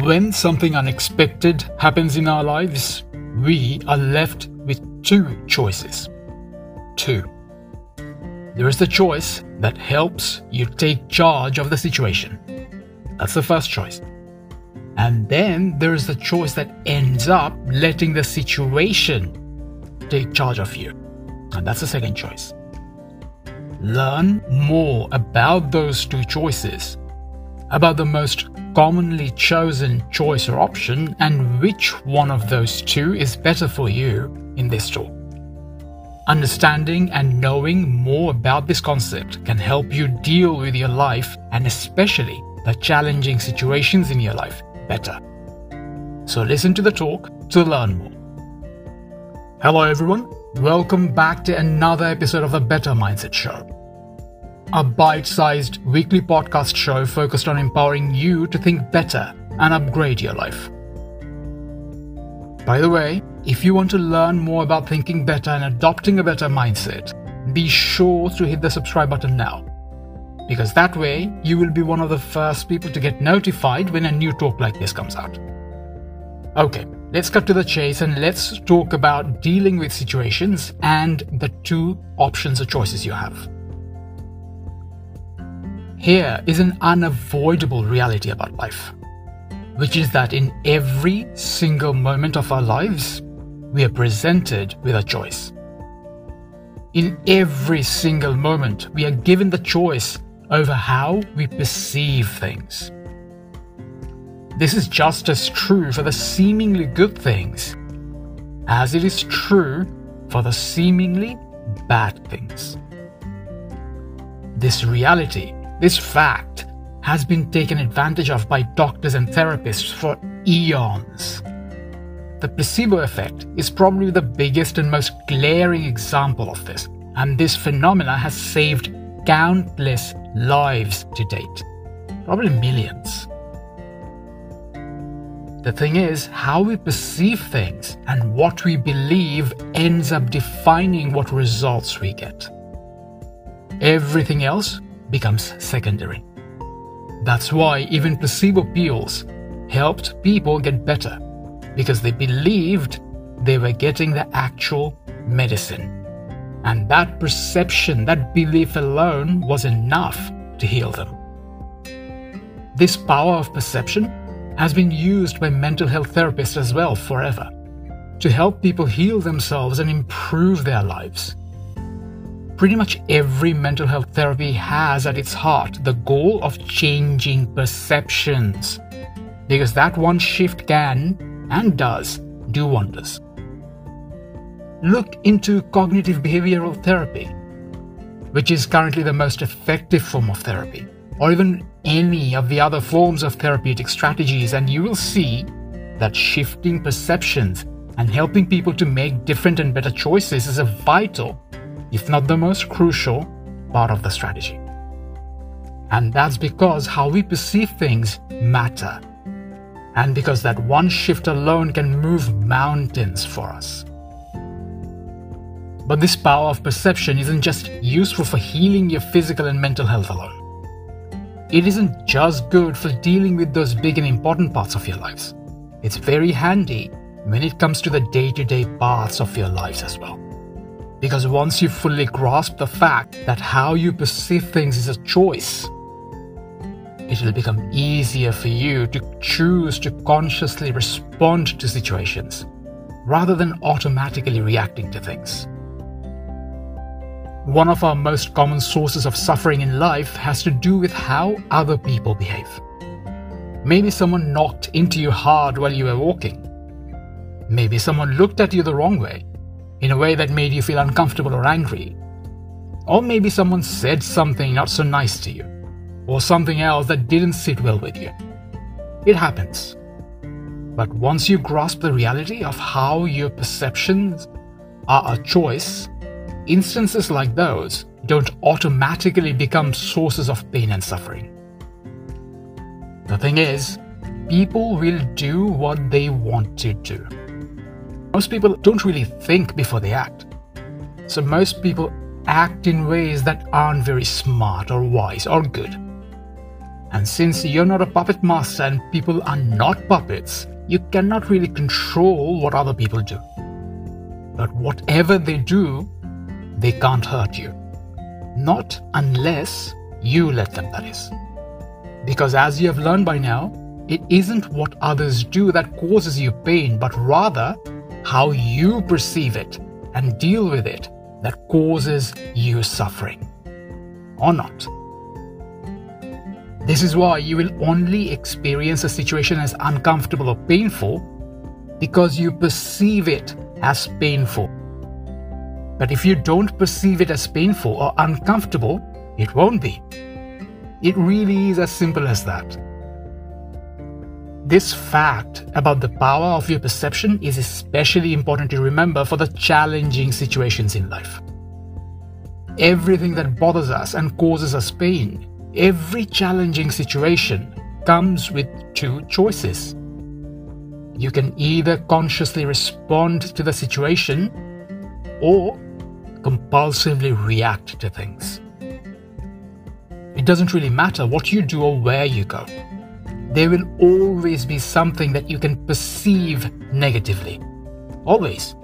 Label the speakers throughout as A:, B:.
A: When something unexpected happens in our lives, we are left with two choices. Two. There is the choice that helps you take charge of the situation. That's the first choice. And then there is the choice that ends up letting the situation take charge of you. And that's the second choice. Learn more about those two choices, about the most commonly chosen choice or option, and which one of those two is better for you in this talk. Understanding and knowing more about this concept can help you deal with your life and especially the challenging situations in your life better. So listen to the talk to learn more. Hello, everyone. Welcome back to another episode of the Better Mindset Show. A bite sized weekly podcast show focused on empowering you to think better and upgrade your life. By the way, if you want to learn more about thinking better and adopting a better mindset, be sure to hit the subscribe button now. Because that way, you will be one of the first people to get notified when a new talk like this comes out. Okay, let's cut to the chase and let's talk about dealing with situations and the two options or choices you have. Here is an unavoidable reality about life, which is that in every single moment of our lives, we are presented with a choice. In every single moment, we are given the choice over how we perceive things. This is just as true for the seemingly good things as it is true for the seemingly bad things. This reality, this fact, has been taken advantage of by doctors and therapists for eons. The placebo effect is probably the biggest and most glaring example of this, and this phenomena has saved countless lives to date. Probably millions. The thing is, how we perceive things and what we believe ends up defining what results we get. Everything else becomes secondary. That's why even placebo pills helped people get better because they believed they were getting the actual medicine. And that perception, that belief alone was enough to heal them. This power of perception has been used by mental health therapists as well forever to help people heal themselves and improve their lives. Pretty much every mental health therapy has at its heart the goal of changing perceptions, because that one shift can and does do wonders. Look into cognitive behavioral therapy, which is currently the most effective form of therapy, or even any of the other forms of therapeutic strategies, and you will see that shifting perceptions and helping people to make different and better choices is a vital, if not the most crucial, part of the strategy. And that's because how we perceive things matter and because that one shift alone can move mountains for us. But this power of perception isn't just useful for healing your physical and mental health alone. It isn't just good for dealing with those big and important parts of your lives. It's very handy when it comes to the day to day parts of your lives as well. Because once you fully grasp the fact that how you perceive things is a choice, it will become easier for you to choose to consciously respond to situations rather than automatically reacting to things. One of our most common sources of suffering in life has to do with how other people behave. Maybe someone knocked into you hard while you were walking. Maybe someone looked at you the wrong way, in a way that made you feel uncomfortable or angry. Or maybe someone said something not so nice to you or something else that didn't sit well with you. It happens. But once you grasp the reality of how your perceptions are a choice, instances like those don't automatically become sources of pain and suffering. The thing is, people will do what they want to do. Most people don't really think before they act. So most people act in ways that aren't very smart or wise or good. And since you're not a puppet master and people are not puppets, you cannot really control what other people do. But whatever they do, they can't hurt you. Not unless you let them, that is. Because as you have learned by now, it isn't what others do that causes you pain, but rather how you perceive it and deal with it that causes you suffering. Or not. This is why you will only experience a situation as uncomfortable or painful because you perceive it as painful. But if you don't perceive it as painful or uncomfortable, it won't be. It really is as simple as that. This fact about the power of your perception is especially important to remember for the challenging situations in life. Everything that bothers us and causes us pain Every challenging situation comes with two choices. You can either consciously respond to the situation or compulsively react to things. It doesn't really matter what you do or where you go. There will always be something that you can perceive negatively. Always.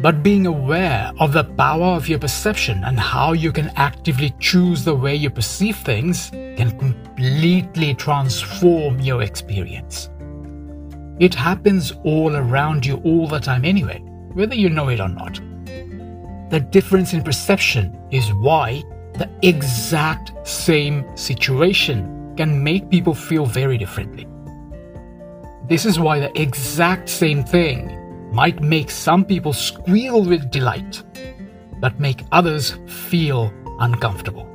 A: But being aware of the power of your perception and how you can actively choose the way you perceive things can completely transform your experience. It happens all around you all the time anyway, whether you know it or not. The difference in perception is why the exact same situation can make people feel very differently. This is why the exact same thing might make some people squeal with delight, but make others feel uncomfortable.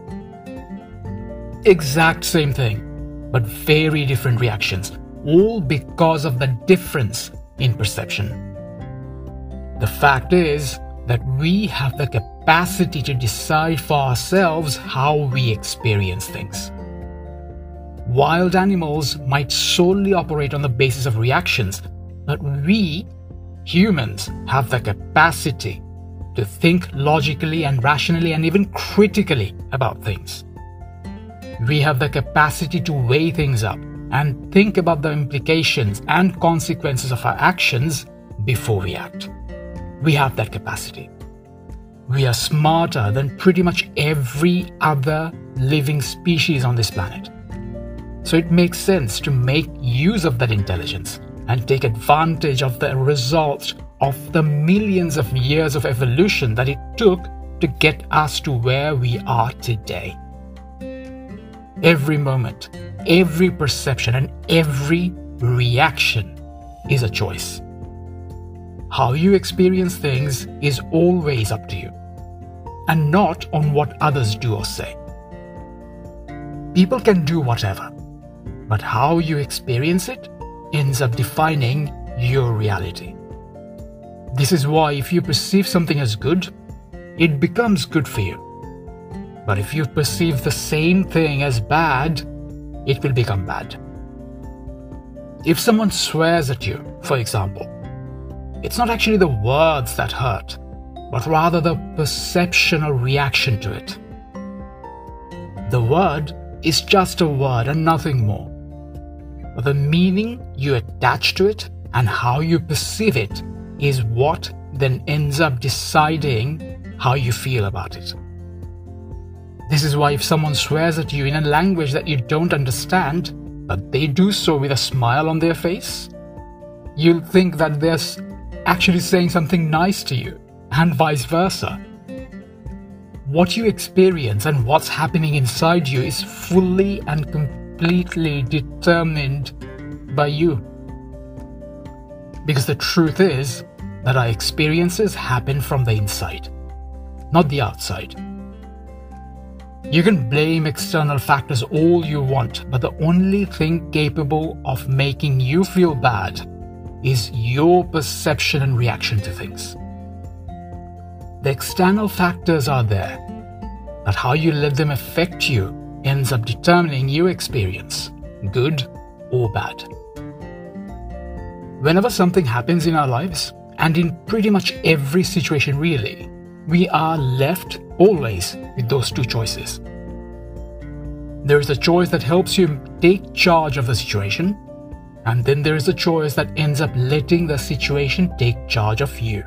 A: Exact same thing, but very different reactions, all because of the difference in perception. The fact is that we have the capacity to decide for ourselves how we experience things. Wild animals might solely operate on the basis of reactions, but we Humans have the capacity to think logically and rationally and even critically about things. We have the capacity to weigh things up and think about the implications and consequences of our actions before we act. We have that capacity. We are smarter than pretty much every other living species on this planet. So it makes sense to make use of that intelligence and take advantage of the results of the millions of years of evolution that it took to get us to where we are today. Every moment, every perception, and every reaction is a choice. How you experience things is always up to you, and not on what others do or say. People can do whatever, but how you experience it ends up defining your reality. This is why if you perceive something as good, it becomes good for you. But if you perceive the same thing as bad, it will become bad. If someone swears at you, for example, it's not actually the words that hurt, but rather the perception or reaction to it. The word is just a word and nothing more the meaning you attach to it and how you perceive it is what then ends up deciding how you feel about it. This is why if someone swears at you in a language that you don't understand, but they do so with a smile on their face, you'll think that they're actually saying something nice to you, and vice versa. What you experience and what's happening inside you is fully and completely completely determined by you. Because the truth is that our experiences happen from the inside, not the outside. You can blame external factors all you want, but the only thing capable of making you feel bad is your perception and reaction to things. The external factors are there, but how you let them affect you ends up determining your experience, good or bad. Whenever something happens in our lives, and in pretty much every situation really, we are left always with those two choices. There is a choice that helps you take charge of the situation, and then there is a choice that ends up letting the situation take charge of you.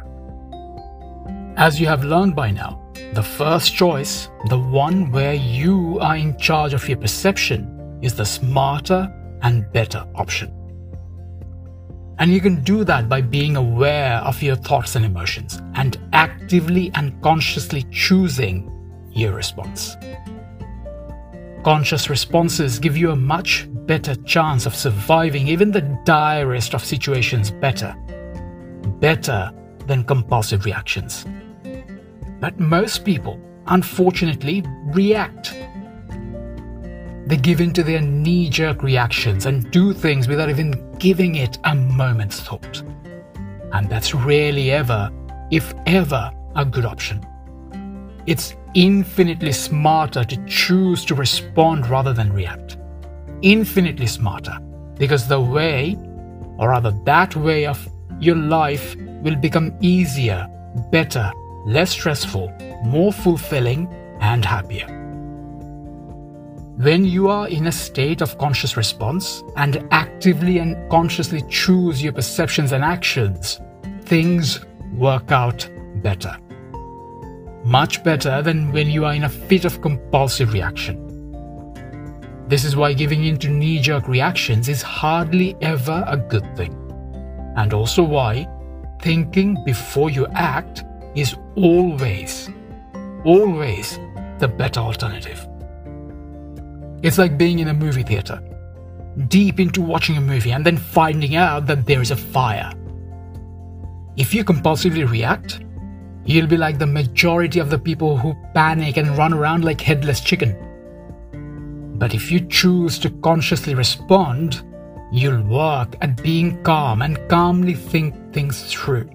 A: As you have learned by now, the first choice, the one where you are in charge of your perception, is the smarter and better option. And you can do that by being aware of your thoughts and emotions and actively and consciously choosing your response. Conscious responses give you a much better chance of surviving even the direst of situations better. Better than compulsive reactions. But most people, unfortunately, react. They give in to their knee jerk reactions and do things without even giving it a moment's thought. And that's rarely ever, if ever, a good option. It's infinitely smarter to choose to respond rather than react. Infinitely smarter. Because the way, or rather that way of your life, will become easier, better, less stressful, more fulfilling, and happier. When you are in a state of conscious response and actively and consciously choose your perceptions and actions, things work out better much better than when you are in a fit of compulsive reaction. This is why giving in to knee jerk reactions is hardly ever a good thing, and also why thinking before you act is always, always the better alternative. It's like being in a movie theater, deep into watching a movie, and then finding out that there is a fire. If you compulsively react, You'll be like the majority of the people who panic and run around like headless chicken. But if you choose to consciously respond, you'll work at being calm and calmly think things through,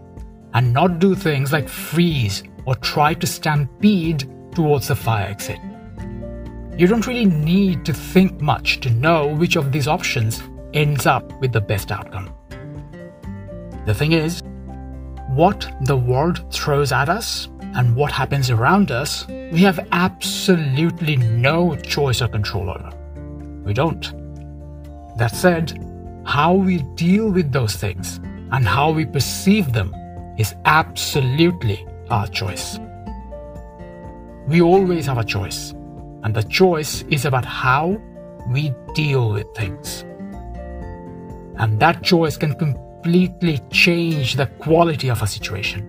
A: and not do things like freeze or try to stampede towards the fire exit. You don't really need to think much to know which of these options ends up with the best outcome. The thing is, what the world throws at us and what happens around us, we have absolutely no choice or control over. We don't. That said, how we deal with those things and how we perceive them is absolutely our choice. We always have a choice, and the choice is about how we deal with things. And that choice can completely change the quality of a situation.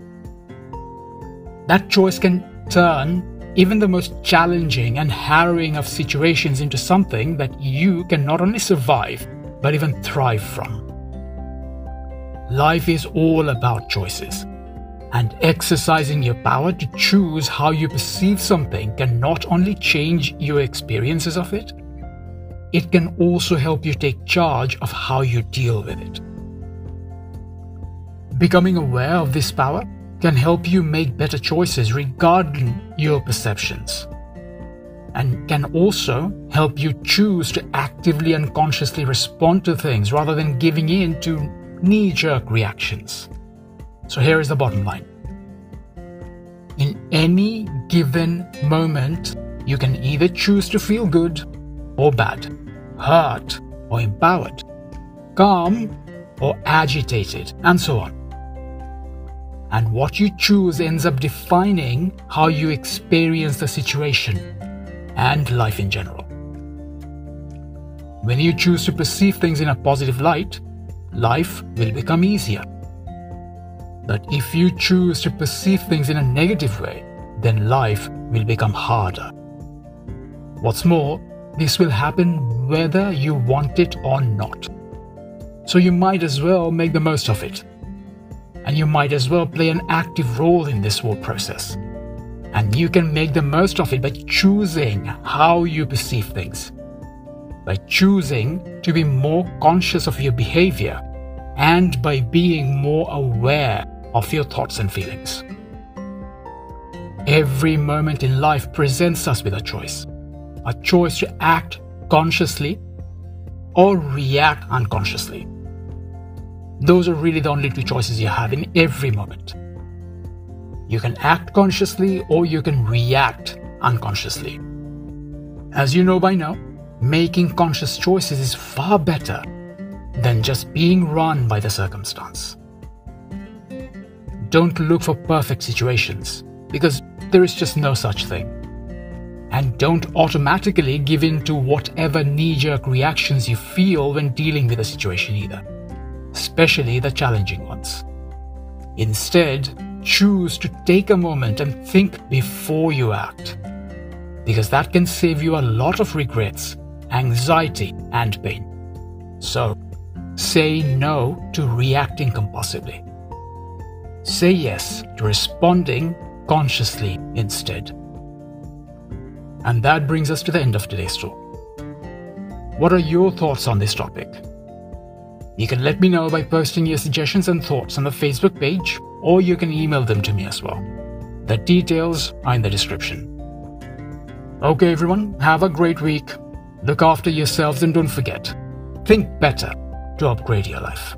A: That choice can turn even the most challenging and harrowing of situations into something that you can not only survive, but even thrive from. Life is all about choices, and exercising your power to choose how you perceive something can not only change your experiences of it, it can also help you take charge of how you deal with it. Becoming aware of this power can help you make better choices regarding your perceptions and can also help you choose to actively and consciously respond to things rather than giving in to knee jerk reactions. So, here is the bottom line in any given moment, you can either choose to feel good or bad, hurt or empowered, calm or agitated, and so on. And what you choose ends up defining how you experience the situation and life in general. When you choose to perceive things in a positive light, life will become easier. But if you choose to perceive things in a negative way, then life will become harder. What's more, this will happen whether you want it or not. So you might as well make the most of it and you might as well play an active role in this whole process. And you can make the most of it by choosing how you perceive things, by choosing to be more conscious of your behavior, and by being more aware of your thoughts and feelings. Every moment in life presents us with a choice a choice to act consciously or react unconsciously. Those are really the only two choices you have in every moment. You can act consciously or you can react unconsciously. As you know by now, making conscious choices is far better than just being run by the circumstance. Don't look for perfect situations because there is just no such thing. And don't automatically give in to whatever knee jerk reactions you feel when dealing with a situation either, especially the challenging ones. Instead, choose to take a moment and think before you act, because that can save you a lot of regrets, anxiety, and pain. So, say no to reacting compulsively. Say yes to responding consciously instead. And that brings us to the end of today's talk. What are your thoughts on this topic? You can let me know by posting your suggestions and thoughts on the Facebook page, or you can email them to me as well. The details are in the description. Okay, everyone, have a great week. Look after yourselves and don't forget think better to upgrade your life.